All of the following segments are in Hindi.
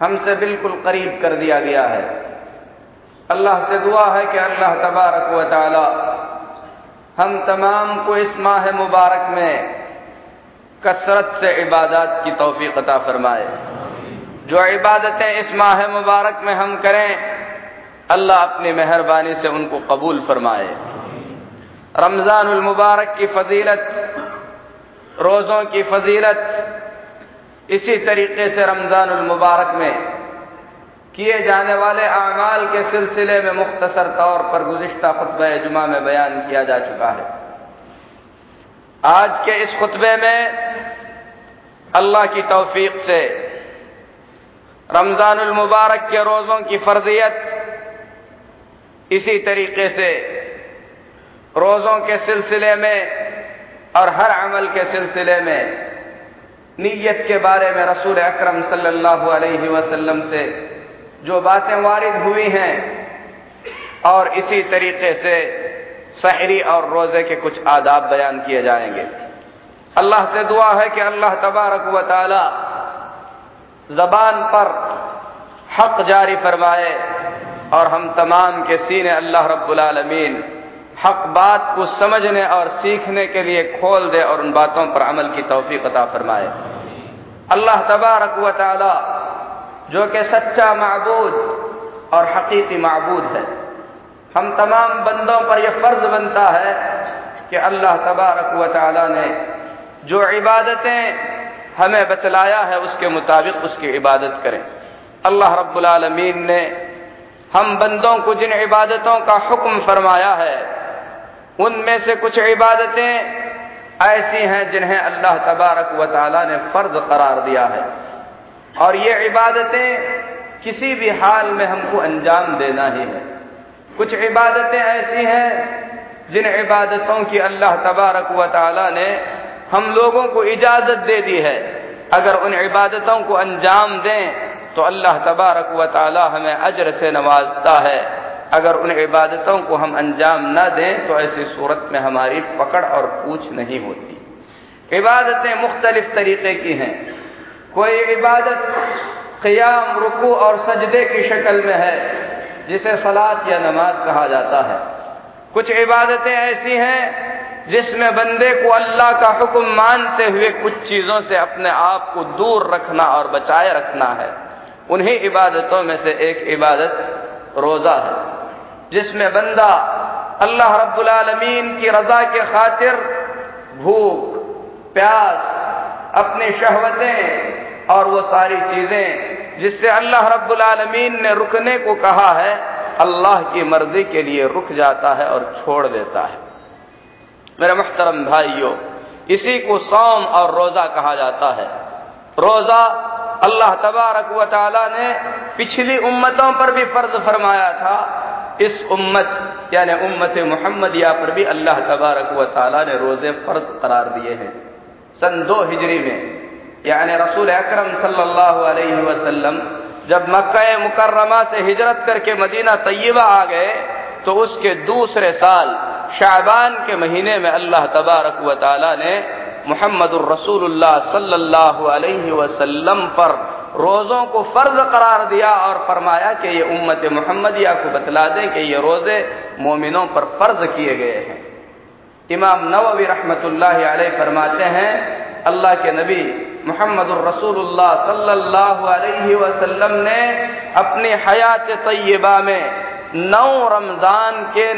हमसे बिल्कुल करीब कर दिया गया है। अल्लाह से दुआ है कि अल्लाह तबारक व ताली हम तमाम को इस माह मुबारक में कसरत से इबादत की तोफ़ी अता फरमाए। जो इबादतें इस माह मुबारक में हम करें, अल्लाह अपनी मेहरबानी से उनको कबूल फरमाए। रमज़ानुल मुबारक की फजीलत, रोज़ों की फजीलत इसी तरीके से रमज़ानुल मुबारक में किए जाने वाले अमाल के सिलसिले में मुख्तसर तौर पर गुजश्ता खुतब जुमा में बयान किया जा चुका है। आज के इस खुतबे में अल्लाह की तौफीक से रमज़ानुल मुबारक के रोज़ों की फर्जियत इसी तरीके से रोज़ों के सिलसिले में और हर अमल के सिलसिले में नीयत के बारे में रसूल अकरम सल्लल्लाहु अलैहि वसल्लम से जो बातें वारिद हुई हैं, और इसी तरीके से सहरी और रोज़े के कुछ आदाब बयान किए जाएँगे। अल्लाह से दुआ है कि अल्लाह तबारक व ताली जबान पर हक जारी फरमाए, और हम तमाम के सीने अल्लाह रब्बुल आलमीन हक बात को समझने और सीखने के लिए खोल दे और उन बातों पर अमल की तोफ़ी अता फरमाए। अल्लाह तबारक व जो कि सच्चा मबूद और हकीकी मबूद है। हम तमाम बंदों पर यह फ़र्ज़ बनता है कि अल्लाह तबारक व ने जो इबादतें हमें बतलाया है, उसके मुताबिक उसकी इबादत करें। अल्लाह रब्बुल आलमीन ने हम बंदों को जिन इबादतों का हुक्म फरमाया है उनमें से कुछ इबादतें ऐसी हैं जिन्हें अल्लाह तबारक व ताली ने फ़र्ज़ करार दिया है। और ये इबादतें किसी भी हाल में हमको अंजाम देना ही है। कुछ इबादतें ऐसी हैं जिन इबादतों की अल्लाह तबारक व ताली ने हम लोगों को इजाज़त दे दी है। अगर उन इबादतों को अंजाम दें तो अल्लाह तबारक व ताली हमें अजर से नवाजता है। अगर उन इबादतों को हम अंजाम न दें तो ऐसी सूरत में हमारी पकड़ और पूछ नहीं होती। इबादतें मुख्तलिफ़ तरीके की हैं। कोई इबादत क़याम, रुकू और सजदे की शक्ल में है, जिसे सलात या नमाज़ कहा जाता है। कुछ इबादतें ऐसी हैं, जिसमें बंदे को अल्लाह का हुक्म मानते हुए कुछ चीज़ों से अपने आप को दूर रखना और बचाए रखना है। उन्हीं इबादतों में से एक इबादत रोजा है। जिसमें बंदा अल्लाह रब्बुल आलमीन की रजा के खातिर भूख, प्यास, अपनी शहवतें और वो सारी चीज़ें, जिससे अल्लाह रब्बुल आलमीन ने रुकने को कहा है, अल्लाह की मर्ज़ी के लिए रुक जाता है और छोड़ देता है। मेरे मुहतरम भाइयों, इसी को सौम और रोजा कहा जाता है। रोजा अल्लाह तबारक व ने पिछली उम्मतों पर भी फ़र्ज़ फरमाया था इस उम्मत, यानी उम्मत मोहम्मदिया पर भी अल्लाह तबारक व ताला ने रोज़े फ़र्ज़ करार दिए हैं। सन दो हिजरी में, यानी रसूल अकरम सल्लल्लाहु जब मक्का मुकर्रमा से हिजरत करके मदीना तय्यबा आ गए तो उसके दूसरे साल शाबान के महीने में अल्लाह तबारक व ताला ने मोहम्मद रसूलुल्लाह सल्लल्लाहु पर रोज़ों को फ़र्ज़ करार दिया और फरमाया कि ये उम्मत मोहम्मदिया को बतला दें कि ये रोज़े मोमिनों पर फ़र्ज़ किए गए हैं। इमाम नववी अलैह फरमाते हैं, अल्लाह के नबी मोहम्मद रसूलुल्लाह सल्लल्लाहु अलैहि वसल्लम ने अपनी हयात तय्यबा में नौ रमज़ान के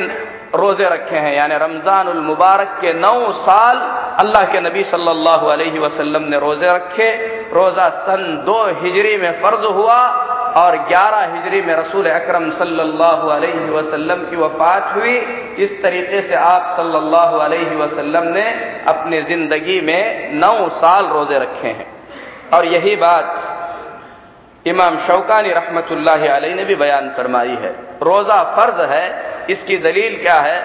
रोज़े रखे हैं, यानी रमज़ान मुबारक के नौ साल अल्लाह के नबी सल्लल्लाहु अलैहि वसल्लम ने रोज़े रखे। रोजा सन दो हिजरी में फ़र्ज़ हुआ और ग्यारह हिजरी में रसूल अकरम सल्लल्लाहु अलैहि वसल्लम की वफात हुई। इस तरीके से आप सल्लल्लाहु अलैहि वसल्लम ने अपनी ज़िंदगी में नौ साल रोज़े रखे हैं। और यही बात इमाम शौकानी रहमतुल्लाह अलैहि ने भी बयान फरमाई है। रोजा फ़र्ज़ है, इसकी दलील क्या है?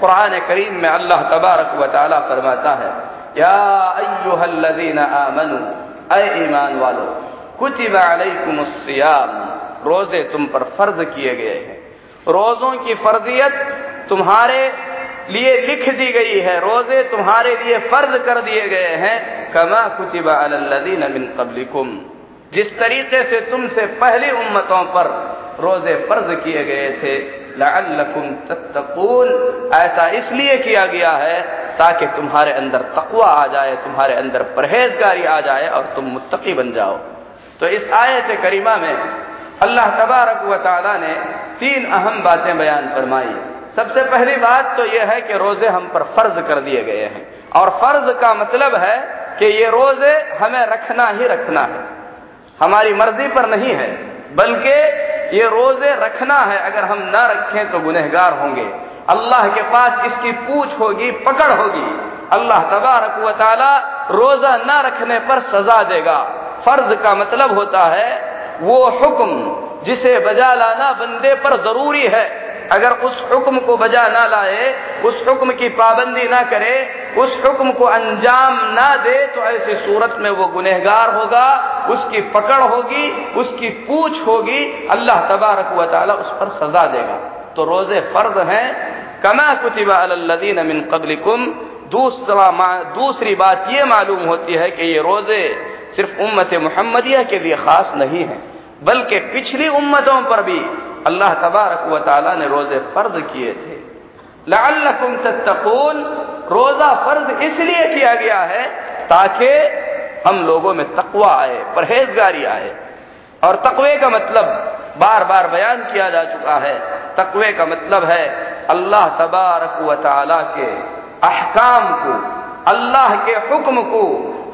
कुरान करीम में अल्लाह तबारक व फरमाता है, या आमनु ईमान वालो, कुतिब अलैकुमुस्सियाम रोज़े तुम पर फ़र्ज़ किए गए हैं। रोजों की फर्जियत तुम्हारे लिए लिख दी गई है, रोज़े तुम्हारे लिए फ़र्ज़ कर दिए गए हैं। कमा कुतिबा अलल्लदीन मिन कबलिकुम जिस तरीके से तुमसे पहली उम्मतों पर रोज़े फ़र्ज़ किए गए थे लकुम तत्तकून, ऐसा इसलिए किया गया है ताकि तुम्हारे अंदर तकवा आ जाए, तुम्हारे अंदर परहेजगारी आ जाए और तुम मुत्तकी बन जाओ। तो इस आयत करीमा में अल्लाह तबारक व ताला ने तीन अहम बातें बयान फरमाई। सबसे पहली बात तो यह है कि रोज़े हम पर फ़र्ज़ कर दिए गए हैं। और फ़र्ज़ का मतलब है कि ये रोज़े हमें रखना ही रखना है। हमारी मर्ज़ी पर नहीं है, बल्कि ये रोज़े रखना है। अगर हम ना रखें तो गुनहगार होंगे। अल्लाह के पास इसकी पूछ होगी, पकड़ होगी। अल्लाह तबारक वाली रोजा ना रखने पर सजा देगा। फ़र्ज़ का मतलब होता है, वो हुक्म जिसे बजा लाना बंदे पर ज़रूरी है। अगर उस हुक्म को बजा ना लाए, उस हुक्म की पाबंदी ना करे, उस हुक्म को अंजाम ना दे तो ऐसी सूरत में वो गुनहगार होगा, उसकी पकड़ होगी, उसकी पूछ होगी, अल्लाह तबारक व ताला उस पर सजा देगा। तो रोज़े फ़र्ज़ हैं, कमा कुतिबा अल्लदीन मिन कबलिकुम। दूसरा दूसरी बात ये मालूम होती है कि ये रोज़े सिर्फ़ उम्मत मोहम्मदिया के लिए खास नहीं है, बल्कि पिछली उम्मतों पर भी अल्लाह तबारक व ताला ने रोज़े फ़र्ज़ किए थे। लकुम तत्तकून, रोजा फ़र्ज़ इसलिए किया गया है ताकि हम लोगों में तकवा आए, परहेजगारी आए। और तकवे का मतलब बार बार बयान किया जा चुका है। तकवे का मतलब है अल्लाह तबारक व ताला के अहकाम को, अल्लाह के हुक्म को,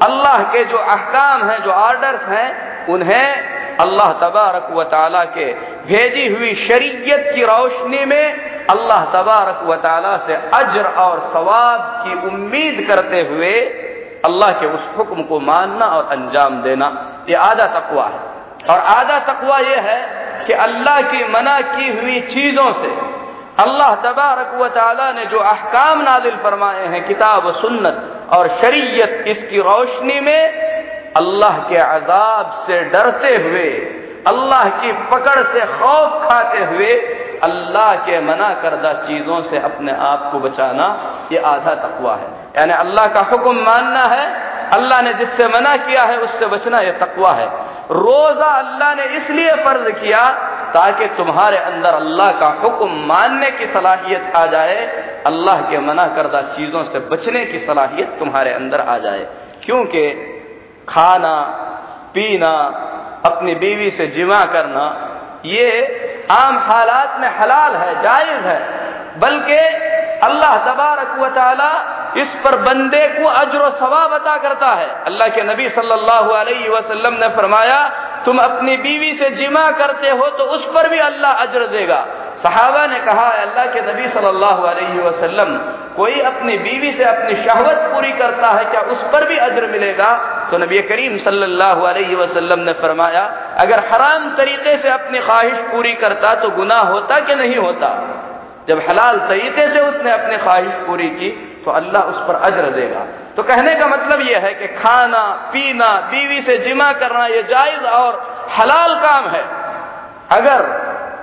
अल्लाह के जो अहकाम हैं, जो ऑर्डर्स हैं, उन्हें अल्लाह तबारक व ताला के भेजी हुई शरीयत की रोशनी में अल्लाह तबारक व ताला से अजर और सवाब की उम्मीद करते हुए अल्लाह के उस हुक्म को मानना और अंजाम देना, ये आधा तकवा है। और आधा तकवा यह है कि अल्लाह की मना की हुई चीज़ों से अल्लाह तबारक व ताला ने जो अहकाम नादिल फरमाए हैं, किताब सुन्नत और शरीयत, इसकी रोशनी में अल्लाह के अजाब से डरते हुए, अल्लाह की पकड़ से खौफ खाते हुए, अल्लाह के मना करदा चीज़ों से अपने आप को बचाना ये आधा तकवा है। यानी अल्लाह का हुक्म मानना है, अल्लाह ने जिससे मना किया है उससे बचना यह तकवा है। रोजा अल्लाह ने इसलिए फ़र्ज़ किया ताकि तुम्हारे अंदर अल्लाह का हुक्म मानने की सलाहियत आ जाए, अल्लाह के मना करदा चीज़ों से बचने की सलाहियत तुम्हारे अंदर आ जाए। क्योंकि खाना, पीना, अपनी बीवी से जिमा करना, ये आम हालात में हलाल है, जायज़ है। बल्कि अल्लाह तबारक व ताला इस पर बंदे को अजर सवाब अता करता है। अल्लाह के नबी सल्लल्लाहु अलैहि वसल्लम ने फरमाया, तुम अपनी बीवी से जिमा करते हो तो उस पर भी अल्लाह अजर देगा। सहाबा ने कहा अल्लाह के नबी सल्लल्लाहु अलैहि वसल्लम, कोई अपनी बीवी से अपनी शहवत पूरी करता है क्या उस पर भी अजर मिलेगा? तो नबी करीम सल्लल्लाहु अलैहि वसल्लम ने फरमाया, अगर हराम तरीके से अपनी ख्वाहिश पूरी करता तो गुनाह होता कि नहीं होता? जब हलाल तरीके से उसने अपनी ख्वाहिश पूरी की तो अल्लाह उस पर अजर देगा। तो कहने का मतलब यह है कि खाना, पीना, बीवी से जिमा करना यह जायज़ और हलाल काम है। अगर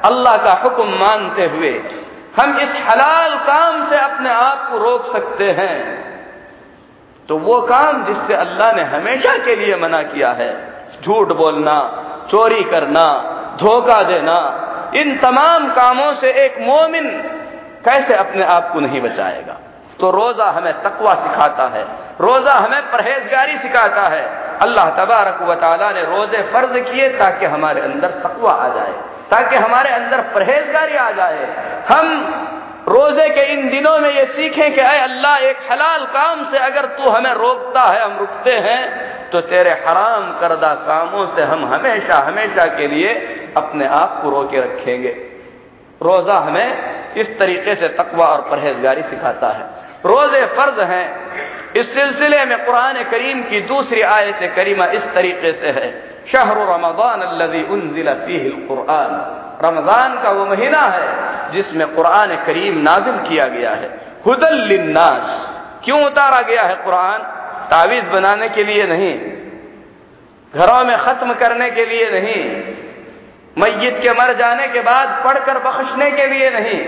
अल्लाह का हुक्म मानते हुए हम इस हलाल काम से अपने आप को रोक सकते हैं। तो वो काम जिससे अल्लाह ने हमेशा के लिए मना किया है, झूठ बोलना, चोरी करना, धोखा देना, इन तमाम कामों से एक मोमिन कैसे अपने आप को नहीं बचाएगा? तो रोजा हमें तकवा सिखाता है, रोजा हमें परहेजगारी सिखाता है। अल्लाह तबारक वाली ने रोज़े फ़र्ज़ किए ताकि हमारे अंदर तकवा आ जाए। ताकि हमारे अंदर परहेजगारी आ जाए। हम रोज़े के इन दिनों में ये सीखें कि अय अल्लाह, एक हलाल काम से अगर तू हमें रोकता है, हम रुकते हैं तो तेरे हराम करदा कामों से हम हमेशा हमेशा के लिए अपने आप को रोके रखेंगे। रोजा हमें इस तरीके से तकवा और परहेजगारी सिखाता है। रोज़े फ़र्ज़ हैं। इस सिलसिले में कुरान करीम की दूसरी आयत करीमा इस तरीके से है। शहर रमदान कुरान रमज़ान का वो महीना है जिसमें कुरान करीम नाजिल किया गया है। हुदल्लिन्नास क्यों उतारा गया है कुरान तावीज बनाने के लिए नहीं। घरों में खत्म करने के लिए नहीं। मैयत के मर जाने के बाद पढ़कर बख्शने के लिए नहीं।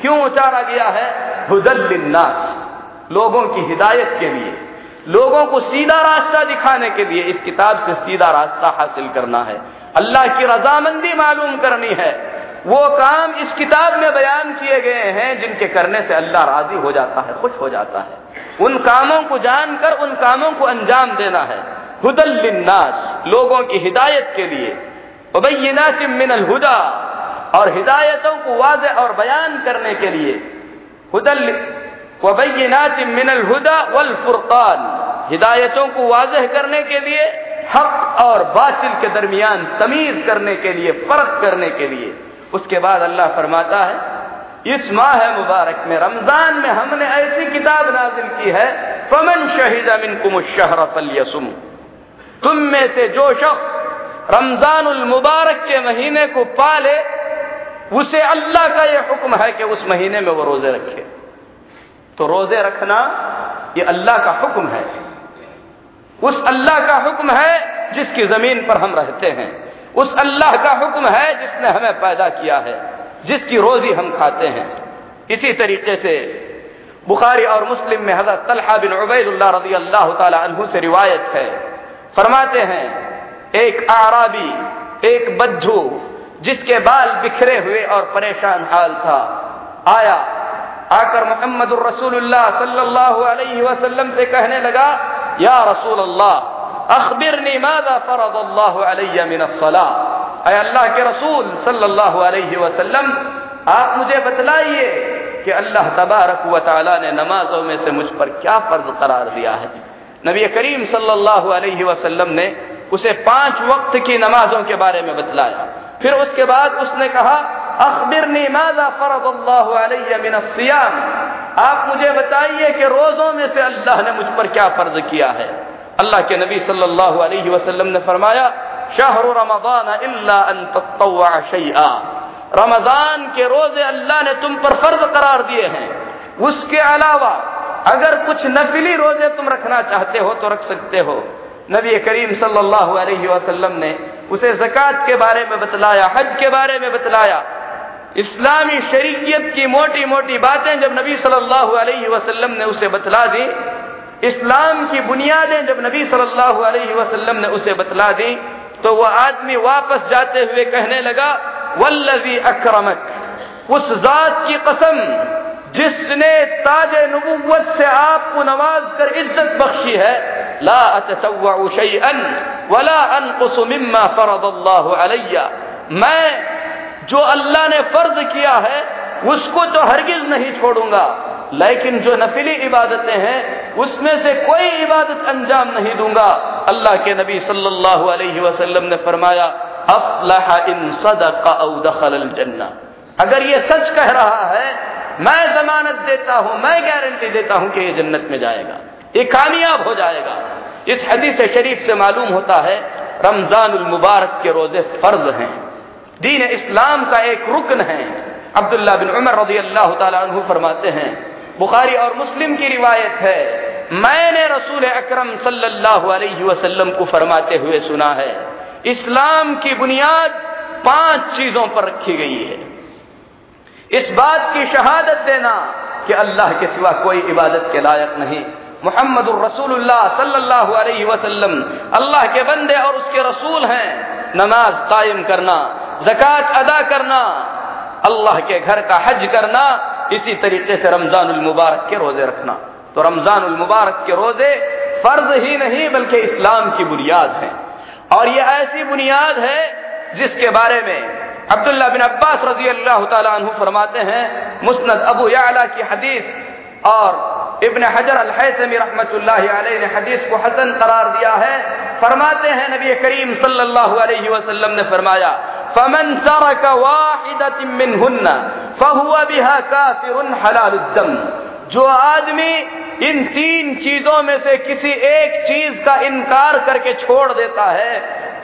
क्यों उतारा गया है? हुदल्लिन्नास लोगों की हिदायत के लिए। लोगों को सीधा रास्ता दिखाने के लिए इस किताब से सीधा रास्ता हासिल करना है। अल्लाह की रजामंदी मालूम करनी है। वो काम इस किताब में बयान किए गए हैं, जिनके करने से अल्लाह राज़ी हो जाता है, खुश हो जाता है। उन कामों को जानकर, उन कामों को अंजाम देना है। हुदल्लिन्नास लोगों की हिदायत के लिए। मिनल हुदा, और हिदायतों को वाज और बयान करने के लिए। हुदल मिनल हुदा वल फुरकान। हिदायतों को वाजह करने के लिए, हक और बातिल के दरमियान तमीज करने के लिए फ़र्क करने के लिए। उसके बाद अल्लाह फरमाता है, इस माह मुबारक में, रमज़ान में हमने ऐसी किताब नाजिल की है, फमन शहीद अमिन कुम शहरतलसुम तुम में से जो शख्स रमज़ान मुबारक के महीने को पाले, उसे अल्लाह का यह हुक्म है कि उस महीने में वो रोज़े रखे। तो रोज़े रखना ये अल्लाह का हुक्म है। उस अल्लाह का हुक्म है जिसकी ज़मीन पर हम रहते हैं। उस अल्लाह का हुक्म है जिसने हमें पैदा किया है, जिसकी रोजी हम खाते हैं। इसी तरीके से बुखारी और मुस्लिम में हज़रत तलहा बिन उबैदुल्लाह रज़ी अल्लाह तु से रिवायत है। फरमाते हैं, एक आराबी, एक बद्धू जिसके बाल बिखरे हुए और परेशान हाल था, आया आकर मोहम्मद सल्लल्लाहु वसल्लम से कहने लगा, या रसूल अल्लाह अखबिर मादा फरद अल्लाह अल्लाह के रसूल सल्लल्लाहु अलैहि वसल्लम, आप मुझे बतलाइए कि अल्लाह तबारक ने नमाजों में से मुझ पर क्या फ़र्ज़ करार दिया है। नबी करीम सल्लल्लाहु अलैहि वसल्लम ने उसे पाँच वक्त की नमाजों के बारे में बतलाया। फिर उसके बाद उसने कहा अखबिर माजा फरदियाम आप मुझे बताइए कि रोजों में से अल्लाह ने मुझ पर क्या फ़र्ज़ किया है? अल्लाह के नबी सल्लल्लाहु अलैहि वसल्लम ने फरमाया, शहर रमदान रमज़ान के रोज़े अल्लाह ने तुम पर फ़र्ज़ करार दिए हैं। उसके अलावा, अगर कुछ नफिली रोज़े तुम रखना चाहते हो तो रख सकते हो। नबी करीम सल्लल्लाहु अलैहि वसल्लम ने उसे जक़ात के बारे में बतलाया, हज के बारे में बतलाया। इस्लामी शरीयत की मोटी मोटी बातें जब नबी सल्लल्लाहु अलैहि वसल्लम ने उसे बतला दी, इस्लाम की बुनियादें जब नबी सल्लल्लाहु अलैहि वसल्लम ने उसे बतला दी तो वह आदमी वापस जाते हुए कहने लगा वल्लवी अक्रमक, उस जात की कसम, जिसने ताज नबूवत से आपको नवाज़ कर इज़्ज़त बख्शी है, ला अतन वला अनकुसमिम्मा फरदल्लाहु अलैया, मैं जो अल्लाह ने फ़र्ज़ किया है, उसको तो हरगिज नहीं छोड़ूँगा। लेकिन जो नफिली इबादतें हैं, उसमें से कोई इबादत अंजाम नहीं दूँगा। अल्लाह के नबी सल्लल्लाहु अलैहि वसल्लम ने फरमाया, अफलाह इन सदका जन्ना। अगर ये सच कह रहा है, मैं जमानत देता हूँ, मैं गारंटी देता हूँ कि ये जन्नत में जाएगा। ये कामयाब हो जाएगा। इस हदीस शरीफ से मालूम होता है रमज़ान मुबारक के रोज़े फ़र्ज़ हैं। दीन इस्लाम का एक रुकन है। अब्दुल्ला बिन उमर रज़ी अल्लाह तु फरमाते हैं, बुखारी और मुस्लिम की रिवायत है, मैंने रसूल अकरम सल्लल्लाहु अलैहि वसल्लम को फरमाते हुए सुना है, इस्लाम की बुनियाद पाँच चीज़ों पर रखी गई है। इस बात की शहादत देना कि अल्लाह के सिवा कोई इबादत के लायक नहीं। मोहम्मद रसूलुल्लाह सल्लल्लाहु अलैहि वसल्लम अल्लाह के बंदे और उसके रसूल हैं। नमाज़ कायम करना जक़ात अदा करना, अल्लाह के घर का हज करना, इसी तरीके से रमज़ान मुबारक के रोज़े रखना। तो रमज़ान मुबारक के रोज़े फ़र्ज़ ही नहीं, बल्कि इस्लाम की बुनियाद है। और यह ऐसी बुनियाद है, जिसके बारे में अब्दुल्ला बिन अब्बास रज़ी अल्लाह तु फरमाते हैं, मुस्नद अबू याला की हदीस और इब्न हजर अलहसमी रहमत ने हदीस को हसन करार दिया है। फरमाते हैं, नबी करीम सल्लल्लाहु अलैहि वसल्लम ने फरमाया फमन तरक वाहिदत मिनहुन्ना फहुवा बिहा काफिरुन हलालुद्दम जो आदमी इन तीन चीज़ों में से किसी एक चीज़ का इनकार करके छोड़ देता है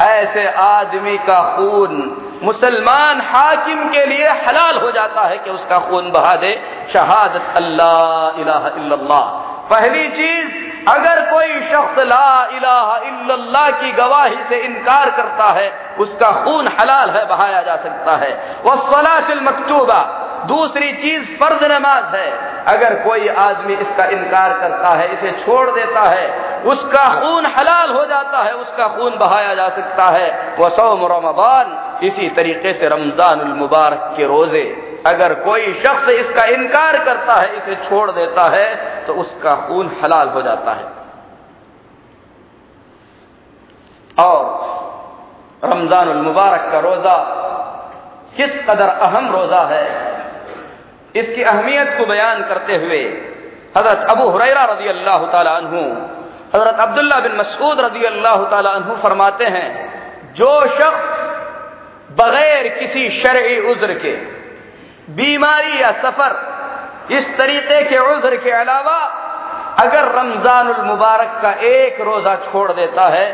ऐसे आदमी का खून मुसलमान हाकिम के लिए हलाल हो जाता है कि उसका खून बहा दे शहादत अल्लाह इलाहा इल्लल्लाह पहली चीज़ अगर कोई शख्स ला इलाहा इल्लल्लाह की गवाही से इनकार करता है, उसका खून हलाल है, बहाया जा सकता है। वह सलातिल मकतूबा, दूसरी चीज़ फ़र्ज़ नमाज़ है। अगर कोई आदमी इसका इनकार करता है, इसे छोड़ देता है, उसका खून हलाल हो जाता है, उसका खून बहाया जा सकता है। वह सौम रमबान इसी तरीके से रमज़ान मुबारक के रोज़े। अगर कोई शख्स इसका इनकार करता है, इसे छोड़ देता है तो उसका खून हलाल हो जाता है। और रमज़ान मुबारक का रोजा किस कदर अहम रोजा है, इसकी अहमियत को बयान करते हुए हज़रत अबू हुरैरा रज़ी अल्लाह तु हज़रत अब्दुल्ला बिन मसूद रज़ी अल्लाह तु फरमाते हैं, जो शख्स बगैर किसी शर्य उज्र के बीमारी या सफ़र, इस तरीके के उज्र के अलावा अगर रमज़ान मुबारक का एक रोजा छोड़ देता है,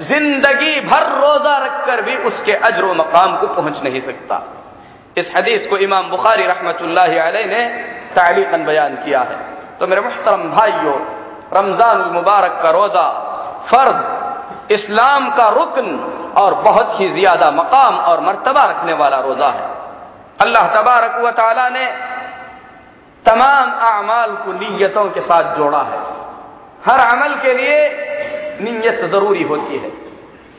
ज़िंदगी भर रोजा रखकर भी उसके अजर मकाम को पहुँच नहीं सकता। इस हदीस को इमाम बुखारी रहमत ने तालीकन बयान किया है। तो मेरे मुहतरम भाइयों रमज़ान मुबारक का रोजा फ़र्ज़, इस्लाम का रुकन और बहुत ही ज़्यादा मकाम और मर्तबा रखने वाला रोजा है। अल्लाह तबारक ने तमाम अमाल को नीयतों के साथ जोड़ा है। हर अमल के लिए नीयत ज़रूरी होती है।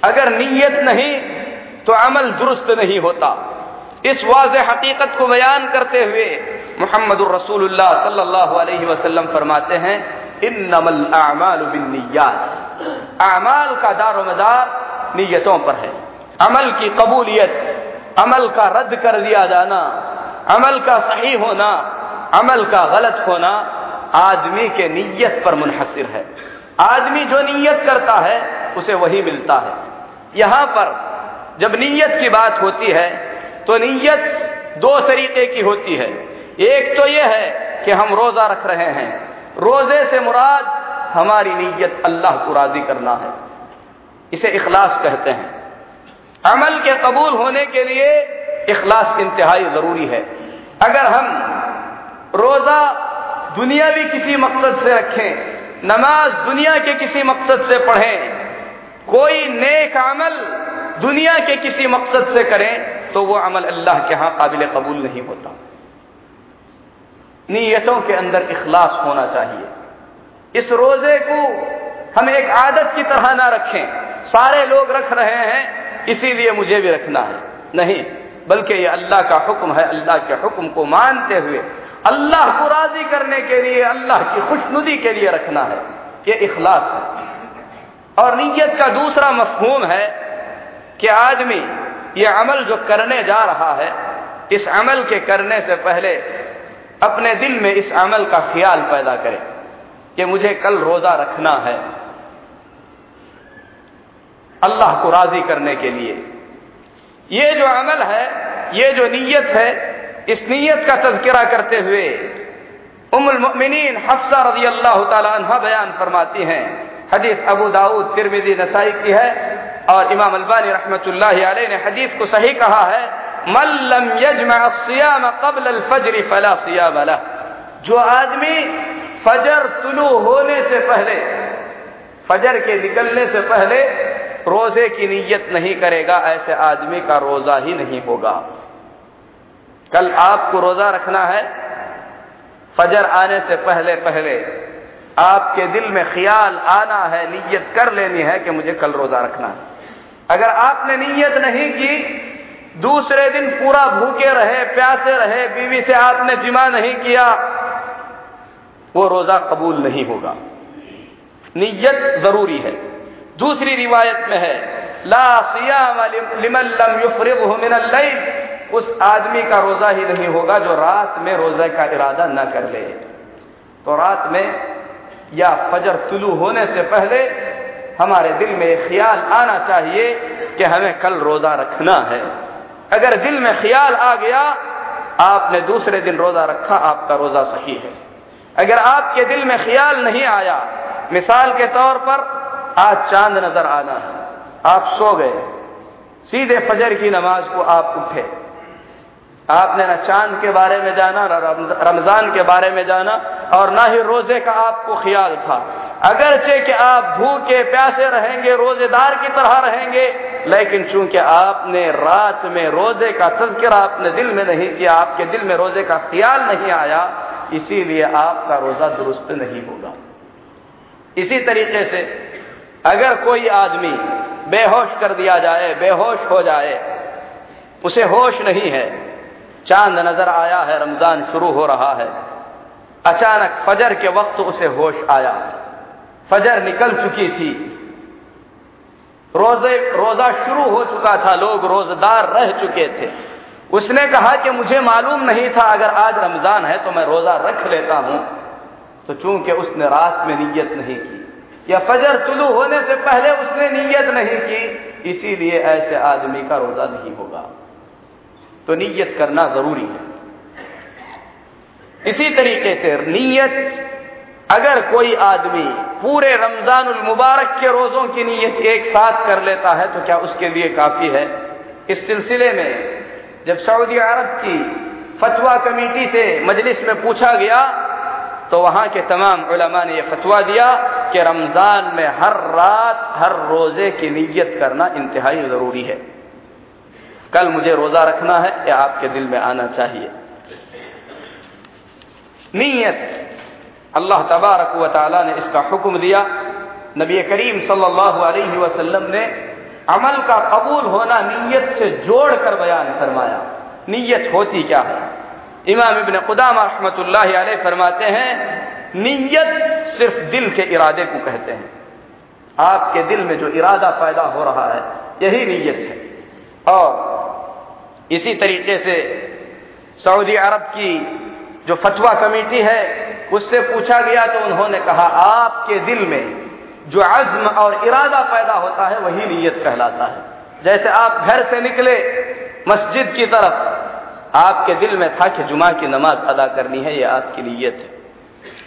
अगर नीयत नहीं तो अमल दुरुस्त नहीं होता। इस वाज हकीकत को बयान करते हुए मोहम्मद रसूलुल्लाह सल्लल्लाहु फरमाते हैं इन नमल अमाल बिन्नियात। अमाल का दार मदार नीयतों पर है। अमल की कबूलियत अमल का रद्द कर दिया जाना, अमल का सही होना, अमल का गलत होना आदमी के नीयत पर मुनहसर है। आदमी जो नीयत करता है, उसे वही मिलता है। यहाँ पर जब नीयत की बात होती है तो नीयत दो तरीके की होती है। एक तो यह है कि हम रोजा रख रहे हैं। रोज़े से मुराद हमारी नीयत अल्लाह को राज़ी करना है। इसे इखलास कहते हैं। अमल के कबूल होने के लिए इखलास इंतहाई ज़रूरी है। अगर हम रोजा दुनियावी किसी मकसद से रखें, नमाज़ दुनिया के किसी मकसद से पढ़ें, कोई नेक अमल दुनिया के किसी मकसद से करें तो वो अमल अल्लाह के यहाँ काबिल कबूल नहीं होता। नीयतों के अंदर इखलास होना चाहिए। इस रोज़े को हम एक आदत की तरह ना रखें। सारे लोग रख रहे हैं इसीलिए मुझे भी रखना है। नहीं, बल्कि ये अल्लाह का हुक्म है, अल्लाह के हुक्म को मानते हुए अल्लाह को राज़ी करने के लिए, अल्लाह की खुशनुदी के लिए रखना है। ये इखलास है। और नीयत का दूसरा मफहूम है कि आदमी ये अमल जो करने जा रहा है, इस अमल के करने से पहले अपने दिल में इस अमल का ख्याल पैदा करे कि मुझे कल रोजा रखना है। अल्लाह को राज़ी करने के लिए। ये जो अमल है, ये जो नीयत है, इस नीयत का तस्करा करते हुए उमुलमिन हफ्सा रज़ी अल्लाह तहा बयान फरमाती हैं। हदीस अबू दाऊद तिरमिदी नसाई की है और इमाम अलबानी रहमत ने हदीस को सही कहा है मल्लम यजम कबल फजरी फला सियाम जो आदमी फजर तुलू होने से पहले, फजर के निकलने से पहले रोज़े की नीयत नहीं करेगा, ऐसे आदमी का रोजा ही नहीं होगा। कल आपको रोजा रखना है, फजर आने से पहले पहले आपके दिल में ख्याल आना है, नीयत कर लेनी है कि मुझे कल रोजा रखना है। अगर आपने नीयत नहीं की, दूसरे दिन पूरा भूखे रहे, प्यासे रहे, बीवी से आपने जिमा नहीं किया, वो रोजा कबूल नहीं होगा। नीयत ज़रूरी है। दूसरी रिवायत में है, ला उस आदमी का रोजा ही नहीं होगा जो रात में रोज़े का इरादा न कर ले। तो रात में या फजर तुलू होने से पहले हमारे दिल में ख्याल आना चाहिए कि हमें कल रोजा रखना है। अगर दिल में ख्याल आ गया, आपने दूसरे दिन रोजा रखा, आपका रोजा सही है। अगर आपके दिल में ख्याल नहीं आया, मिसाल के तौर पर आज चाँद नज़र आना है। आप सो गए। सीधे फजर की नमाज़ को आप उठे। आपने ना चाँद के बारे में जाना, ना रमज़ान के बारे में जाना, और ना ही रोज़े का आपको ख्याल था। अगरचे कि आप भूखे, प्यासे रहेंगे, रोजेदार की तरह रहेंगे, लेकिन चूँकि आपने रात में रोज़े का तस्करा अपने दिल में नहीं किया, आपके दिल में रोज़े का ख्याल नहीं आया, इसीलिए आपका रोजा दुरुस्त नहीं होगा। इसी तरीके से अगर कोई आदमी बेहोश कर दिया जाए, बेहोश हो जाए, उसे होश नहीं है। चाँद नज़र आया है, रमज़ान शुरू हो रहा है। अचानक फजर के वक्त उसे होश आया। फजर निकल चुकी थी। रोज़े, रोजा शुरू हो चुका था, लोग रोजदार रह चुके थे। उसने कहा कि मुझे मालूम नहीं था, अगर आज रमज़ान है तो मैं रोजा रख लेता हूँ। तो चूँकि उसने रात में नीयत नहीं की या फजर तुलू होने से पहले उसने नीयत नहीं की, इसीलिए ऐसे आदमी का रोजा नहीं होगा। तो नीयत करना ज़रूरी है। इसी तरीके से नीयत, अगर कोई आदमी पूरे रमज़ान मुबारक के रोजों की नीयत एक साथ कर लेता है तो क्या उसके लिए काफ़ी है? इस सिलसिले में जब सऊदी अरब की फतवा कमेटी से मजलिस में पूछा गया तो वहाँ के तमाम उलमा ने यह फतवा दिया कि रमज़ान में हर रात, हर रोज़े की नीयत करना इंतहाई ज़रूरी है। कल मुझे रोजा रखना है, या आपके दिल में आना चाहिए। नीयत। अल्लाह तबारक व ने इसका हुक्म दिया। नबी करीम सल्लल्लाहु अलैहि वसल्लम ने अमल का कबूल होना नीयत से जोड़कर बयान फरमाया। नीयत होती क्या है? इमाम इबन खुदाम रहमत फरमाते हैं, नीयत सिर्फ़ दिल के इरादे को कहते हैं। आपके दिल में जो इरादा पैदा हो रहा है, यही नीयत है। और इसी तरीके से सऊदी अरब की जो फतवा कमेटी है, उससे पूछा गया तो उन्होंने कहा, आपके दिल में जो अज्म और इरादा पैदा होता है, वही नीयत कहलाता है। जैसे आप घर से निकले, मस्जिद की तरफ़ आपके दिल में था कि जुमा की नमाज़ अदा करनी है यह आपकी नीयत है।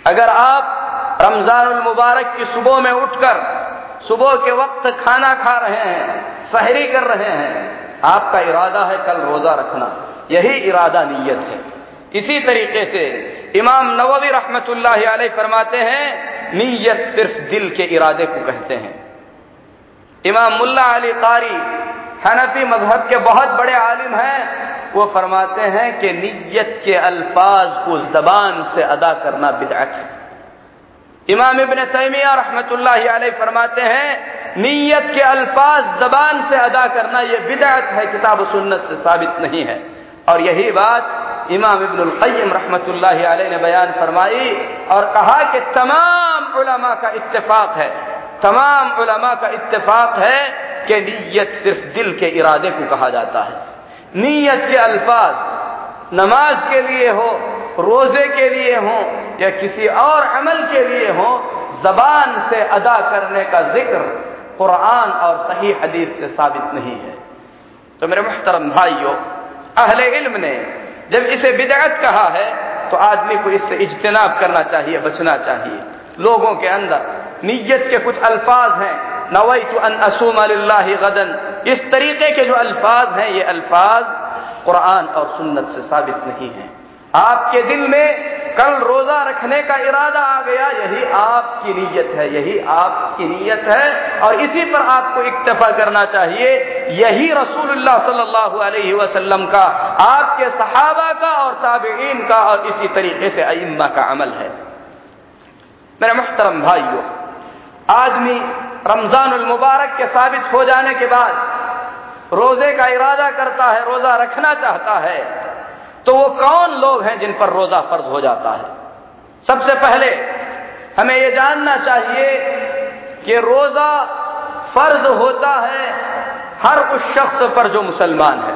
अगर आप रमज़ान मुबारक की सुबह में उठकर सुबह के वक्त खाना खा रहे हैं, सहरी कर रहे हैं, आपका इरादा है कल रोजा रखना। यही इरादा नीयत है। इसी तरीके से इमाम नववी रहमत फरमाते हैं, नीयत सिर्फ़ दिल के इरादे को कहते हैं। इमाम मुल्ला अली कारी हनफी मज़हब के बहुत बड़े आलिम हैं, वो फरमाते हैं कि नीयत के अल्फाज को जबान से अदा करना बिदअत है। इमाम इबन तैमिया रहमत फरमाते हैं, नीयत के अल्फाज जबान से अदा करना यह बिदअत है, किताब सुन्नत से साबित नहीं है। और यही बात इमाम क़य्यिम रहमतुल्लाह अलैह ने बयान फरमाई और कहा कि तमाम उलमा का इत्तेफाक है। तमाम उलमा का इत्तेफाक है कि नीयत सिर्फ़ दिल के इरादे को कहा जाता है। नीयत के अल्फाज नमाज़ के लिए हो, रोज़े के लिए हो, या किसी और अमल के लिए हो, जबान से अदा करने का ज़िक्र कुरान और सही हदीस से साबित नहीं है। तो मेरे मुहतरम भाइयों, अहले इल्म ने जब इसे बिदअत कहा है तो आदमी को इससे इज्तनाब करना चाहिए, बचना चाहिए। लोगों के अंदर नीयत के कुछ अल्फाज हैं। नवई तो अन असूम गदन। इस तरीके के जो अल्फाज हैं, ये अल्फाज कुरान और सुन्नत से साबित नहीं है। आपके दिल में कल रोजा रखने का इरादा आ गया, यही आपकी नीयत है, यही आपकी नीयत है। और इसी पर आपको इक्तफा करना चाहिए, यही रसूलुल्लाह सल्लल्लाहु अलैहि वसल्लम का, आपके सहाबा का और ताबीन का और इसी तरीके से अइम्मा का अमल है। मेरे मुहतरम भाइयों आदमी रमज़ान मुबारक के साबित हो जाने के बाद रोज़े का इरादा करता है, रोजा रखना चाहता है तो वो कौन लोग हैं जिन पर रोजा फ़र्ज़ हो जाता है? सबसे पहले हमें ये जानना चाहिए कि रोजा फ़र्ज़ होता है हर उस शख्स पर जो मुसलमान है।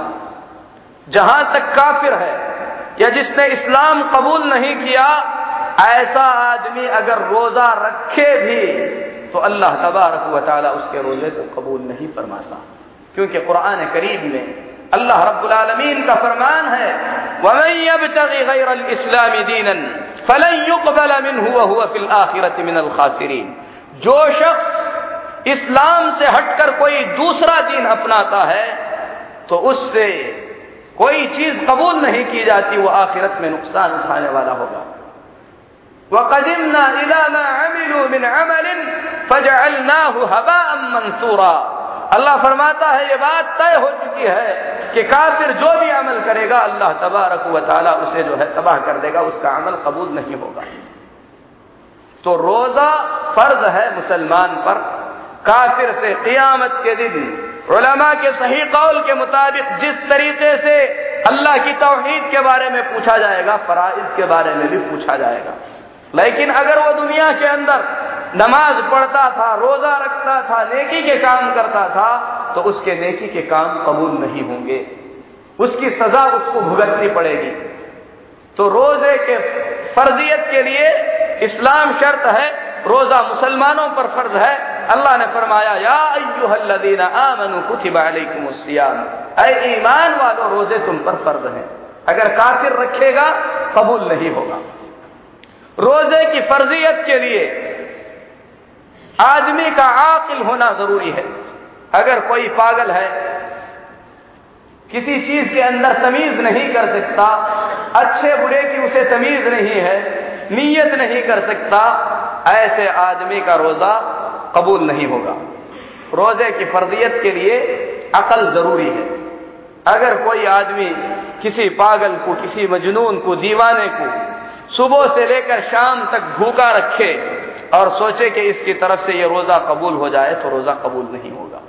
जहाँ तक काफिर है या जिसने इस्लाम कबूल नहीं किया, ऐसा आदमी अगर रोजा रखे भी तो अल्लाह तबारक वाली उसके रोज़े को कबूल नहीं फरमाता। क्योंकि कुरान करीब में अल्लाह रब्बुल का फरमान है जो शख्स इस्लाम से हटकर कोई दूसरा दीन अपनाता है तो उससे कोई चीज़ कबूल नहीं की जाती, वो आखिरत में नुकसान उठाने वाला होगा। वक़दिमना मंसूरा अल्लाह फरमाता है ये बात तय हो चुकी है कि काफिर जो भी अमल करेगा अल्लाह तबारक वाली उसे जो है तबाह कर देगा उसका अमल कबूल नहीं होगा तो रोजा फ़र्ज़ है मुसलमान पर काफिर से क़ियामत के दिन उलमा के सही कौल के मुताबिक जिस तरीके से अल्लाह की तोहहीद के बारे में पूछा जाएगा फराइज के बारे में भी पूछा जाएगा लेकिन अगर वो दुनिया के अंदर नमाज़ पढ़ता था, रोजा रखता था, नेकी के काम करता था तो उसके नेकी के काम कबूल नहीं होंगे। उसकी सजा उसको भुगतनी पड़ेगी। तो रोज़े के फर्जियत के लिए इस्लाम शर्त है, रोजा मुसलमानों पर फ़र्ज़ है। अल्लाह ने फरमाया, या अय्युहल्लदीना आमनु कुतिबा अलैकुमुस्सियाम ऐ ईमान वालों, रोज़े तुम पर फ़र्ज़ हैं। अगर काफिर रखेगा, कबूल नहीं होगा। रोज़े की फर्जियत के लिए आदमी का आकिल होना ज़रूरी है। अगर कोई पागल है, किसी चीज़ के अंदर तमीज नहीं कर सकता, अच्छे बुरे की उसे तमीज नहीं है, नीयत नहीं कर सकता, ऐसे आदमी का रोजा कबूल नहीं होगा। रोज़े की फर्जियत के लिए अकल ज़रूरी है। अगर कोई आदमी किसी पागल को, किसी मजनून को, दीवाने को सुबह से लेकर शाम तक भूखा रखे और सोचे कि इसकी तरफ़ से यह रोजा कबूल हो जाए तो रोजा कबूल नहीं होगा।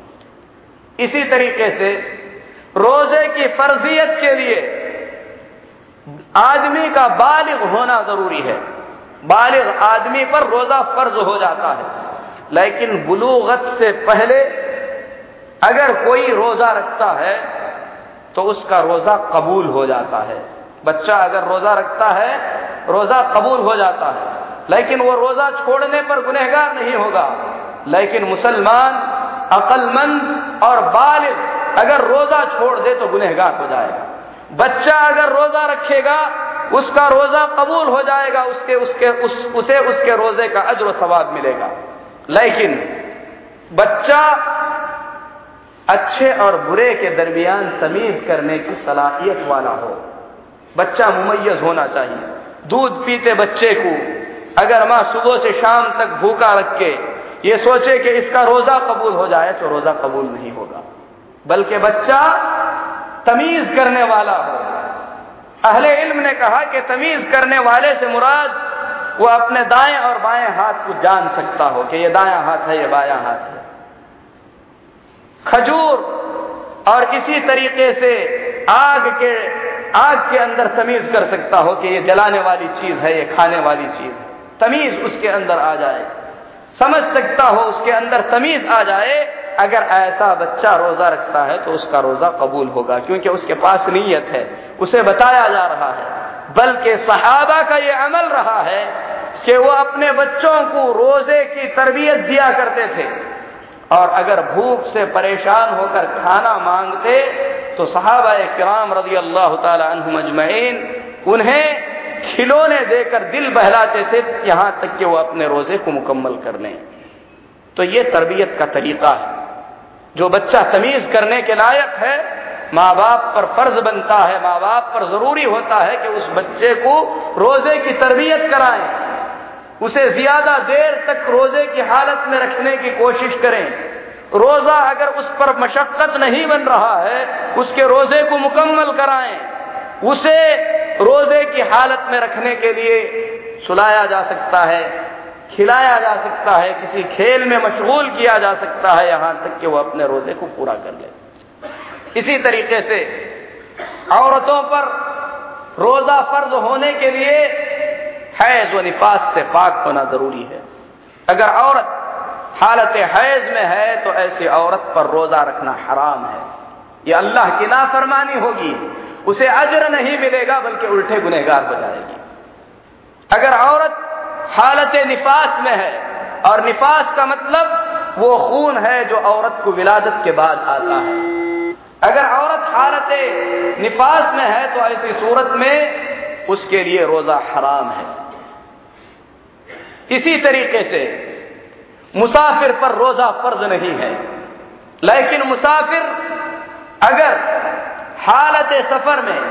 इसी तरीके से रोज़े की फर्जियत के लिए आदमी का बालिग होना ज़रूरी है। बालिग आदमी पर रोजा फ़र्ज़ हो जाता है। लेकिन बुलूगत से पहले अगर कोई रोजा रखता है तो उसका रोजा कबूल हो जाता है। बच्चा अगर रोजा रखता है रोजा कबूल हो जाता है। लेकिन वो रोजा छोड़ने पर गुनहगार नहीं होगा। लेकिन मुसलमान अकलमंद और बालिग अगर रोजा छोड़ दे तो गुनहगार हो जाएगा। बच्चा अगर रोजा रखेगा उसका रोजा कबूल हो जाएगा उसके उसके उस, उसे उसके रोज़े का अजर सवाब मिलेगा। लेकिन बच्चा अच्छे और बुरे के दरमियान तमीज करने की सलाहियत वाला हो। बच्चा मुमैयज होना चाहिए। दूध पीते बच्चे को, अगर माँ सुबह से शाम तक भूखा रख के ये सोचे कि इसका रोजा कबूल हो जाए तो रोजा कबूल नहीं होगा। बल्कि बच्चा तमीज करने वाला हो। अहले इल्म ने कहा कि तमीज करने वाले से मुराद वो अपने दाएँ और बाएँ हाथ को जान सकता हो कि ये दाया हाथ है, ये बाया हाथ है। खजूर और इसी तरीके से आग के आग के अंदर तमीज कर सकता हो कि ये जलाने वाली चीज़ है, ये खाने वाली चीज़ है। तमीज उसके अंदर आ जाए। समझ सकता हो उसके अंदर तमीज आ जाए, अगर ऐसा बच्चा रोजा रखता है तो उसका रोजा कबूल होगा, क्योंकि उसके पास नीयत है, उसे बताया जा रहा है। बल्कि सहाबा का ये अमल रहा है कि वो अपने बच्चों को रोज़े की तरबियत दिया करते थे। और अगर भूख से परेशान होकर खाना मांगते तो सहाबा कराम रज़ी अल्लाह तजमैन उन्हें खिलौने देकर दिल बहलाते थे यहाँ तक कि वो अपने रोज़े को मुकम्मल कर लें। तो ये तरबियत का तरीका है। जो बच्चा तमीज करने के लायक है माँ बाप पर फ़र्ज़ बनता है माँ बाप पर ज़रूरी होता है कि उस बच्चे को रोज़े की तरबियत कराएँ। उसे ज़्यादा देर तक रोज़े की हालत में रखने की कोशिश करें। रोजा अगर उस पर मशक्कत नहीं बन रहा है, उसके रोज़े को मुकम्मल कराएँ। उसे रोज़े की हालत में रखने के लिए सुलाया जा सकता है, खिलाया जा सकता है, किसी खेल में मशगूल किया जा सकता है, यहाँ तक कि वह अपने रोज़े को पूरा कर ले। इसी तरीके से औरतों पर रोजा फ़र्ज़ होने के लिए हैज़ व निफास से पाक होना ज़रूरी है। अगर औरत हालत हैज़ में है तो ऐसी औरत पर रोजा रखना हराम है। यह अल्लाह की नाफरमानी होगी। उसे अजर नहीं मिलेगा, बल्कि उल्टे गुनहगार हो जाएगी। अगर औरत हालत निफास में है, और निफास का मतलब वो खून है जो औरत को विलादत के बाद आता है। अगर औरत हालत निफास में है तो ऐसी सूरत में उसके लिए रोजा हराम है। इसी तरीके से मुसाफिर पर रोजा फ़र्ज़ नहीं है। लेकिन मुसाफिर अगर हालत सफ़र में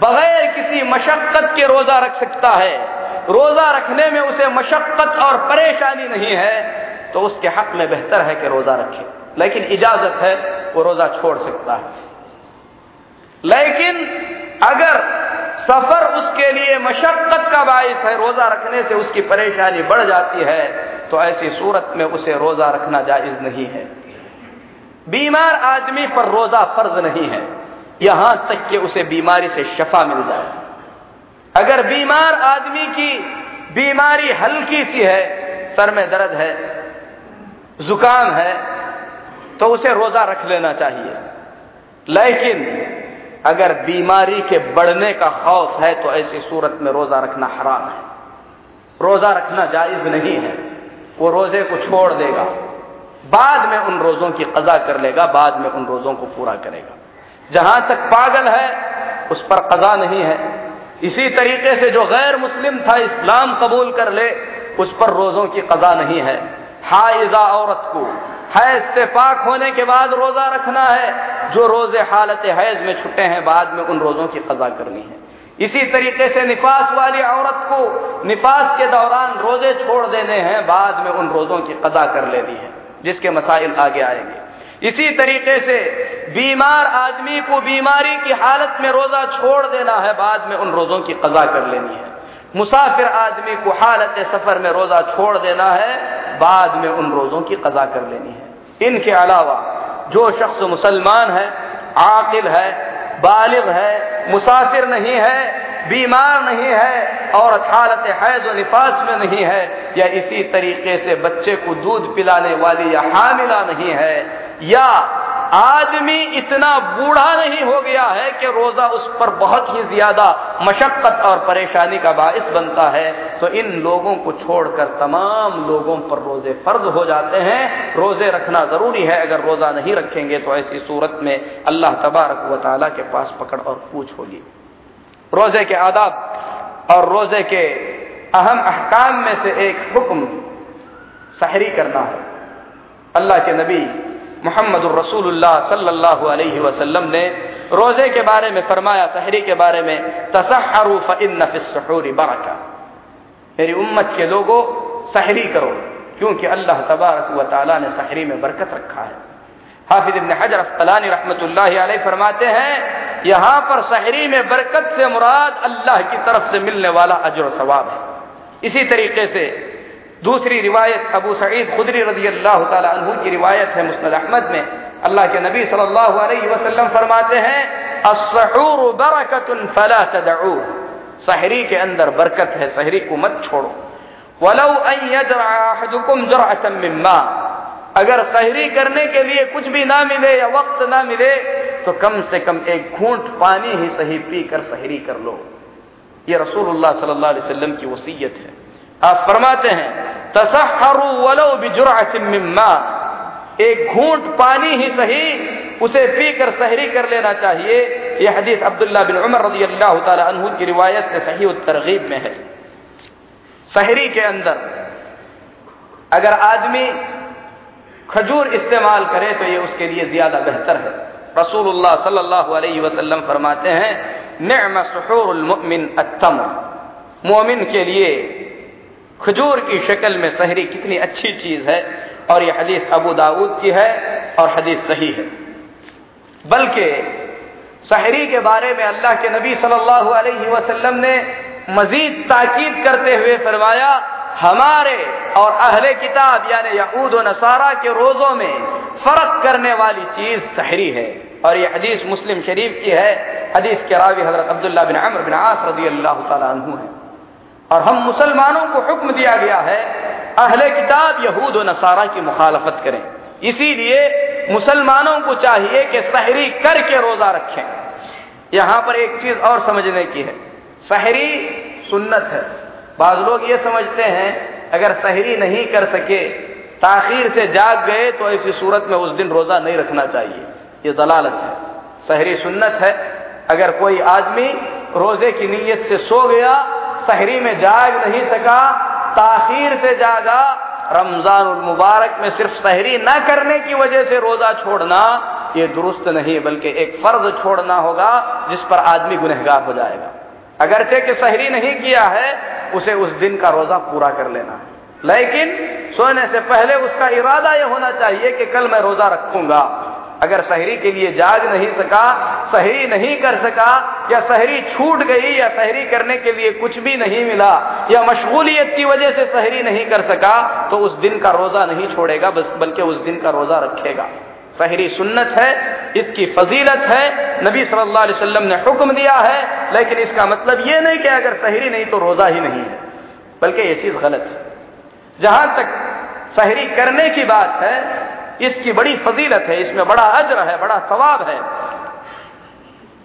बगैर किसी मशक्कत के रोजा रख सकता है, रोजा रखने में उसे मशक्कत और परेशानी नहीं है तो उसके हक में बेहतर है कि रोजा रखे। लेकिन इजाज़त है, वो रोजा छोड़ सकता है। लेकिन अगर सफ़र उसके लिए मशक्कत का बायस है, रोजा रखने से उसकी परेशानी बढ़ जाती है तो ऐसी सूरत में उसे रोजा रखना जायज़ नहीं है। बीमार आदमी पर रोजा फ़र्ज़ नहीं है। यहाँ तक कि उसे बीमारी से शफा मिल जाए। अगर बीमार आदमी की बीमारी हल्की सी है, सर में दर्द है, जुकाम है तो उसे रोजा रख लेना चाहिए। लेकिन अगर बीमारी के बढ़ने का खौफ है तो ऐसी सूरत में रोजा रखना हराम है। रोजा रखना जायज़ नहीं है। वो रोज़े को छोड़ देगा। बाद में उन रोजों की कजा कर लेगा, बाद में उन रोजों को पूरा करेगा। जहाँ तक पागल है, उस पर कजा नहीं है। इसी तरीके से जो गैर मुस्लिम था, इस्लाम कबूल कर ले, उस पर रोजों की कजा नहीं है। हाइजा औरत को हैज़ से पाक होने के बाद रोजा रखना है। जो रोज़े हालत हैज़ में छुटे हैं, बाद में उन रोजों की कजा करनी है। इसी तरीके से निफास वाली औरत को निफास के दौरान रोज़े छोड़ देने हैं, बाद में उन रोजों की कदा कर लेनी है, जिसके मसाइल आगे आएँगे। इसी तरीके से बीमार आदमी को बीमारी की हालत में रोजा छोड़ देना है, बाद में उन रोजों की कजा कर लेनी है। मुसाफिर आदमी को हालत सफ़र में रोजा छोड़ देना है, बाद में उन रोजों की कजा कर लेनी है। इनके अलावा जो शख्स मुसलमान है, आकिल है, बालिग है, मुसाफिर नहीं है, बीमार नहीं है और हालत हैज़ व निफास में नहीं है, या इसी तरीके से बच्चे को दूध पिलाने वाली या हामिला नहीं है, या आदमी इतना बूढ़ा नहीं हो गया है कि रोजा उस पर बहुत ही ज़्यादा मशक्कत और परेशानी का बायस बनता है तो इन लोगों को छोड़कर तमाम लोगों पर रोज़े फ़र्ज़ हो जाते हैं। रोज़े रखना ज़रूरी है, अगर रोजा नहीं रखेंगे तो ऐसी सूरत में अल्लाह तबारक व के पास पकड़ और पूछ होगी। रोज़े के आदाब और रोज़े के अहम अहकाम में से एक हुक्म सहरी करना है। अल्लाह के नबी मोहम्मद रसूलुल्लाह सल्लल्लाहु अलैहि वसल्लम ने रोज़े के बारे में फरमाया, सहरी के बारे में तसहरू फ़िन सहूरी मेरी उम्मत के लोगों, सहरी करो, क्योंकि अल्लाह तबारक व ताला ने सहरी में बरकत रखा है। हाफिज इब्न हजर अस्कलानी रहमतुल्लाह फरमाते हैं, यहाँ पर सहरी में बरकत से मुराद अल्लाह की तरफ़ से मिलने वाला अजर सवाब है। इसी तरीके से दूसरी रिवायत अबू सईद खुदरी रज़ी अल्लाह तु की रिवायत है मुस्द अहमद में। अल्लाह के नबी सल्लल्लाहु फरमाते हैं सहरी के अंदर बरकत है, सहरी को मत छोड़ो। वलौ अहदुकुम जरअतम मिम्मा अगर सहरी करने के लिए कुछ भी ना मिले या वक्त ना मिले तो कम से कम एक घूंट पानी ही सही पी कर सहरी कर लो। ये अलैहि वसल्लम की वसीयत है। आप फरमाते हैं तसहरू वलो बिजुरातिम्मा एक घूंट पानी ही सही, उसे पीकर सहरी कर लेना चाहिए। यह हदीस अब्दुल्ला बिन उमर रज़ी अल्लाह तहू की रिवायत से सही तरगीब में है। सहरी के अंदर, अगर आदमी खजूर इस्तेमाल करे तो ये उसके लिए ज़्यादा बेहतर है। रसूलुल्लाह सल्लल्लाहु अलैहि वसल्लम फरमाते हैं, नम अतम मोमिन के लिए खजूर की शक्ल में सहरी कितनी अच्छी चीज़ है, और यह हदीस अबू दाऊद की है, और हदीस सही है। बल्कि सहरी के बारे में अल्लाह के नबी सल्लल्लाहु अलैहि वसल्लम ने मजीद ताकीद करते हुए फरमाया, हमारे और अहले किताब, यानी यहूद नसारा के रोजों में फ़र्क करने वाली चीज़ सहरी है। और यह हदीस मुस्लिम शरीफ की है। हदीस के रावी हज़रत अब्दुल्ला बिन अमर बिन आस रज़ी अल्लाह तु है। और हम मुसलमानों को हुक्म दिया गया है, अहले किताब यहूद नसारा की मुखालफत करें। इसीलिए मुसलमानों को चाहिए कि सहरी करके रोजा रखें। यहाँ पर एक चीज़ और समझने की है। सहरी सुन्नत है। बाज लोग ये समझते हैं, अगर सहरी नहीं कर सके, ताखिर से जाग गए तो ऐसी सूरत में उस दिन रोजा नहीं रखना चाहिए। ये दलालत है। सहरी सुन्नत है। अगर कोई आदमी रोज़े की नीयत से सो गया सहरी में जाग नहीं सका, ताखिर से जागा। रमज़ान मुबारक में सिर्फ़ सहरी न करने की वजह से रोजा छोड़ना, ये दुरुस्त नहीं, बल्कि एक फ़र्ज़ छोड़ना होगा, जिस पर आदमी गुनहगार हो जाएगा। अगरचे कि सहरी नहीं किया है, उसे उस दिन का रोजा पूरा कर लेना है। लेकिन सोने से पहले उसका इरादा यह होना चाहिए कि कल मैं रोजा रखूँगा। अगर सहरी के लिए जाग नहीं सका सहरी नहीं कर सका, या सहरी छूट गई, या सहरी करने के लिए कुछ भी नहीं मिला, या मशगूलियत की वजह से सहरी नहीं कर सका तो उस दिन का रोजा नहीं छोड़ेगा बल्कि उस दिन का रोजा रखेगा। सहरी सुन्नत है, इसकी फजीलत है, नबी सल्लल्लाहु अलैहि वसल्लम ने हुक्म दिया है, लेकिन इसका मतलब यह नहीं कि अगर सहरी नहीं तो रोजा ही नहीं है, बल्कि यह चीज़ गलत है। जहाँ तक सहरी करने की बात है इसकी बड़ी फजीलत है, इसमें बड़ा अजर है, बड़ा सवाब है।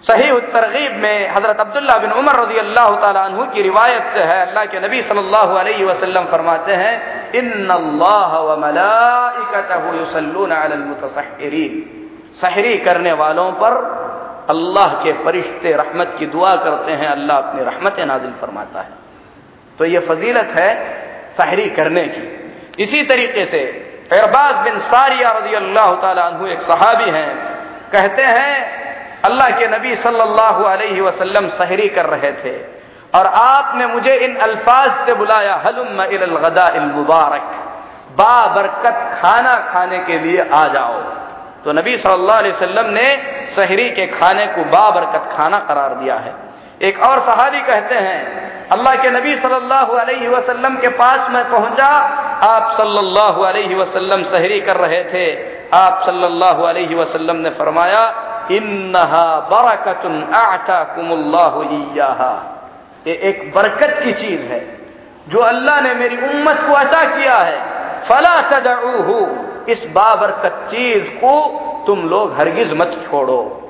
सही तरगीब में हज़रत अब्दुल्ला बिन उमर रज़ी अल्लाह तु की रिवायत से है, अल्लाह के नबी सल्लल्लाहु अलैहि वसल्लम फरमाते हैं इन सहरी करने वालों पर अल्लाह के फरिश्ते रहमत की दुआ करते हैं, अल्लाह अपनी रहमत नाजिल फरमाता है। तो ये फजीलत है सहरी करने की। इसी तरीके से अरबाज बिन सारिया रज़ी अल्लाह तु एक सहाबी हैं। कहते हैं, अल्लाह के नबी सल्लल्लाहु अलैहि वसल्लम सहरी कर रहे थे। और आपने मुझे इन अल्फाज से बुलाया हलुम मुबारक। बाबरकत खाना खाने के लिए आ जाओ। तो नबी सल्लल्लाहु अलैहि वसल्लम ने सहरी के खाने को बाबरकत खाना करार दिया है। एक और सहाबी कहते हैं, अल्लाह के नबी सल्लल्लाहु अलैहि वसल्लम के पास मैं पहुँचा, आप सल्लल्लाहु अलैहि वसल्लम सहरी कर रहे थे। आप सल्लल्लाहु अलैहि वसल्लम ने फरमाया, इन्नहा बरकतुन आताकुमुल्लाहु इय्याहा। ये एक बरकत की चीज़ है, जो अल्लाह ने मेरी उम्मत को अता किया है। फला तदऊहु, इस बाबरकत चीज़ को तुम लोग हरगिज मत छोड़ो।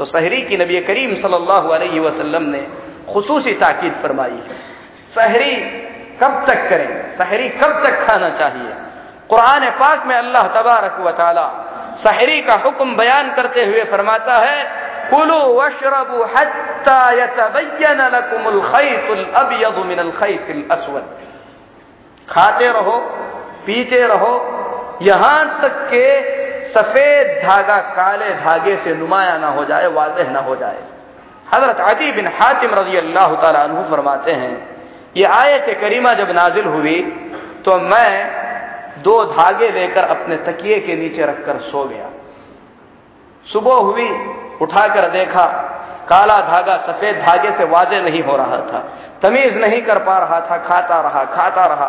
तो सहरी की नबी करीम सल्लल्लाहु अलैहि वसल्लम ने खसूसी ताकीद फरमाई है। सहरी कब तक करें? सहरी कब तक खाना चाहिए? कुरान पाक में अल्लाह तबारक व ताला सहरी का हुक्म बयान करते हुए फरमाता है, कुलु वशरबु असवद। खाते रहो, पीते रहो, यहाँ तक के सफ़ेद धागा, काले धागे से नुमाया ना हो जाए, वाजह ना हो जाए। हज़रत अदी बिन हातिम रज़ी अल्लाह तु फरमाते हैं, ये आयत करीमा जब नाजिल हुई तो मैं दो धागे लेकर अपने तकिए के नीचे रखकर सो गया। सुबह हुई, उठाकर देखा, काला धागा सफ़ेद धागे से वाजे नहीं हो रहा था, तमीज नहीं कर पा रहा था, खाता रहा खाता रहा।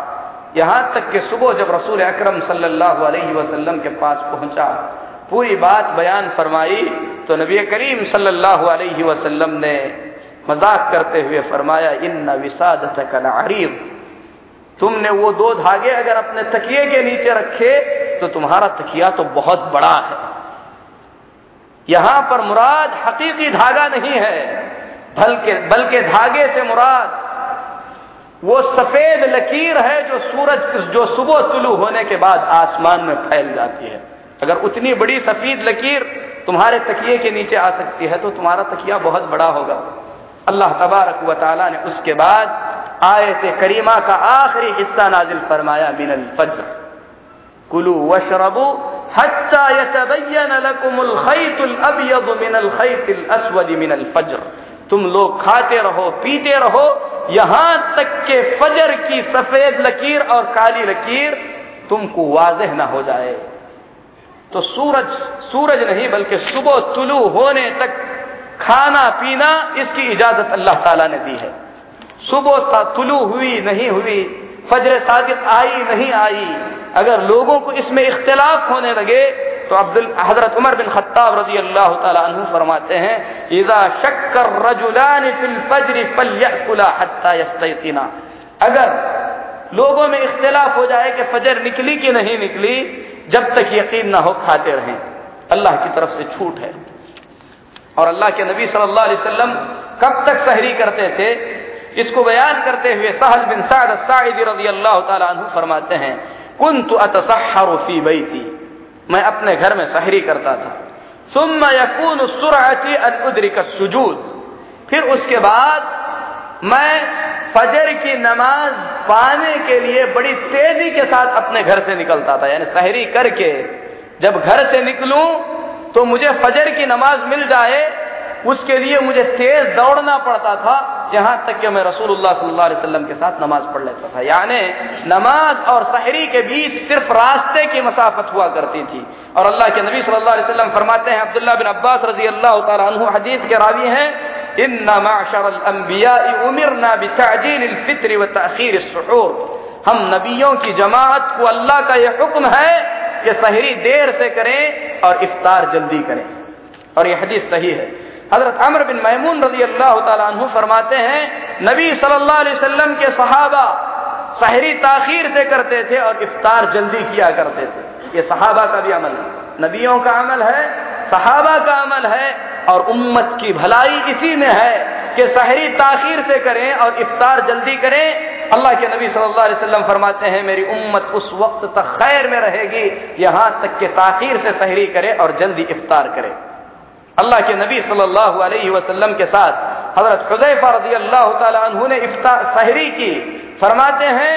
यहाँ तक कि सुबह जब रसूल अकरम सल्लल्लाहु के पास पहुँचा, पूरी बात बयान फरमाई तो नबी करीम सल्लल्लाहु अलैहि ने मज़ाक करते हुए फरमाया इन विसादत कलारीब तुमने वो दो धागे अगर अपने तकिए के नीचे रखे तो तुम्हारा तकिया तो बहुत बड़ा है। यहाँ पर मुराद हकीकी धागा नहीं है बल्कि धागे से मुराद वो सफ़ेद लकीर है जो सूरज जो सुबह तुलू होने के बाद आसमान में फैल जाती है। अगर उतनी बड़ी सफ़ेद लकीर तुम्हारे तकिए के नीचे आ सकती है तो तुम्हारा तकिया बहुत बड़ा होगा। अल्लाह तबारक व ताला ने उसके बाद आयत करीमा का आखिरी हिस्सा नाजिल फरमाया, मिनल फज्र। कुलू वशरबू हत्ता यतबय्यन लकुमुल खैतुल अबयद मिनल खैतिल अस्वद मिनल फज्र। तुम लोग खाते रहो, पीते रहो, यहाँ तक के फजर की सफ़ेद लकीर और काली लकीर तुमको वाजह ना हो जाए। तो सूरज सूरज नहीं, बल्कि सुबह तुलू होने तक खाना, पीना, इसकी इजाज़त अल्लाह ताला ने दी है। सुबह तुलू हुई, नहीं हुई फजर सादिक आई नहीं आई। अगर लोगों को इसमें इख्तलाफ होने लगे तो अब्दुल हज़रत उमर बिन खत्ताब रज़ी अल्लाह तु फरमाते हैं, इजा शक्कर रजुलान फिल फजर फलयकुला हत्ता यस्तयकिना अगर लोगों में इख्तलाफ हो जाए कि फजर निकली कि नहीं निकली, जब तक यकीन ना हो खाते रहें। अल्लाह की तरफ़ से छूट है। और अल्लाह के नबी सल्लल्लाहु अलैहि वसल्लम कब तक सहरी करते थे? इसको बयान करते हुए सहल बिन साद फरमाते हैं कुन तो अतसहर फ़ी बैती। मैं अपने घर में सहरी करता था। सुम यकून सुरअती अदरिक सुजूद। फिर उसके बाद मैं फजर की नमाज़ पाने के लिए बड़ी तेज़ी के साथ अपने घर से निकलता था, यानी सहरी करके जब घर से निकलूं तो मुझे फजर की नमाज़ मिल जाए, उसके लिए मुझे तेज दौड़ना पड़ता था यहाँ तक कि मैं रसूलुल्लाह सल्लल्लाहु के साथ नमाज़ पढ़ लेता था। यानी नमाज़ और सहरी के बीच सिर्फ़ रास्ते की मसाफत हुआ करती थी। और अल्लाह के नबी सल्लल्लाहु अलैहि वसल्लम फरमाते हैं अब्दुल्ला बिन अब्बास रज़ी अल्लाह तु हदीस के रावी हैं इन नमाशरबिया उमिरना बिताजील फित्र व तखीर हम नबियों की जमात को अल्लाह का यह हुक्म है कि सहरी देर से करें और इफ्तार जल्दी करें। और यह हदीस सही है। हज़रत अमर बिन महमून रज़ी अल्लाह तु फरमाते हैं, नबी सल्लल्लाहु अलैहि वसल्लम के सहाबा सहरी ताखीर से करते थे और इफ्तार जल्दी किया करते थे। ये सहाबा का भी अमल है। नबियों का अमल है, सहाबा का अमल है और उम्मत की भलाई इसी में है कि सहरी ताखीर से करें और इफ्तार जल्दी करें। अल्लाह के नबी सल्लल्लाहु अलैहि वसल्लम फरमाते हैं, मेरी उम्मत उस वक्त तक खैर में रहेगी, यहाँ तक कि ताखीर से सहरी करे और जल्दी इफ्तार करे। अल्लाह के नबी सल्लल्लाहु अलैहि वसल्लम के साथ। हज़रत हुजैफा रज़ी अल्लाह तु ने इफ्तार सहरी की। फरमाते हैं,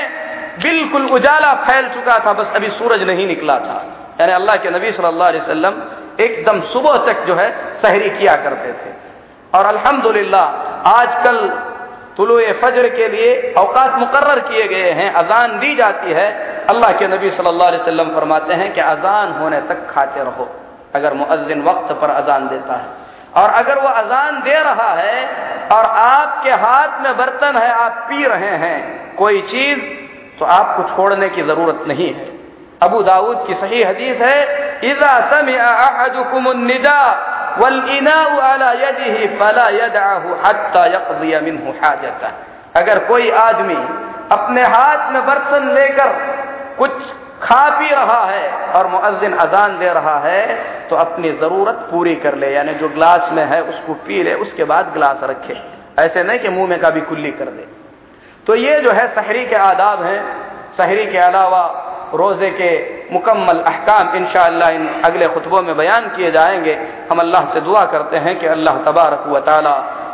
बिल्कुल उजाला फैल चुका था, बस अभी सूरज नहीं निकला था। यानी अल्लाह के नबी सल्लल्लाहु अलैहि वसल्लम एकदम सुबह तक जो है, सहरी किया करते थे। और अल्हम्दुलिल्लाह, आजकल तुलु फजर के लिए अवकात मुकर्र किए गए हैं, अजान दी जाती है। अल्लाह के नबी सल्लल्लाहु अलैहि वसल्लम फरमाते हैं कि अजान होने तक खाते रहो। अगर मुअज्जिन वक्त पर अजान देता है। और अगर वो अजान दे रहा है और आपके हाथ में बर्तन है, आप पी रहे हैं कोई चीज़ तो आपको छोड़ने की ज़रूरत नहीं है। अबू दाऊद की सही हदीस है, इजा समिजा अगर कोई आदमी अपने हाथ में बर्तन लेकर कुछ खा पी रहा है और मुअज्जिन अजान दे रहा है तो अपनी ज़रूरत पूरी कर ले। यानी जो ग्लास में है, उसको पी ले, उसके बाद गिलास रखे। ऐसे नहीं कि मुँह में कभी कुल्ली कर दे। तो ये जो है, सहरी के आदाब हैं। सहरी के अलावा रोज़े के मुकम्मल अहकाम इन इन अगले खुतबों में बयान किए जाएँगे। हम अल्लाह से दुआ करते हैं कि अल्लाह तबारक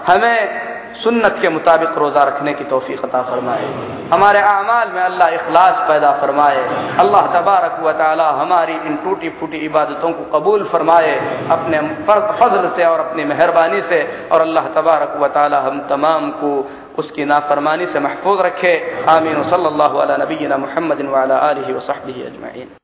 हमें सुन्नत के मुताबिक रोज़ा रखने की तोफ़ी अता फरमाए। हमारे अमाल में अल्लाह अखलास पैदा फरमाए। अल्लाह तबारक व हमारी इन टूटी फूटी इबादतों को कबूल फरमाए, अपने फजल से और अपनी मेहरबानी से। और अल्लाह तबारक व हम तमाम को उसकी नाफरमानी से महफूज रखे। आमीन। सल्ला नबीना महमद वाली वसहबी अजमैन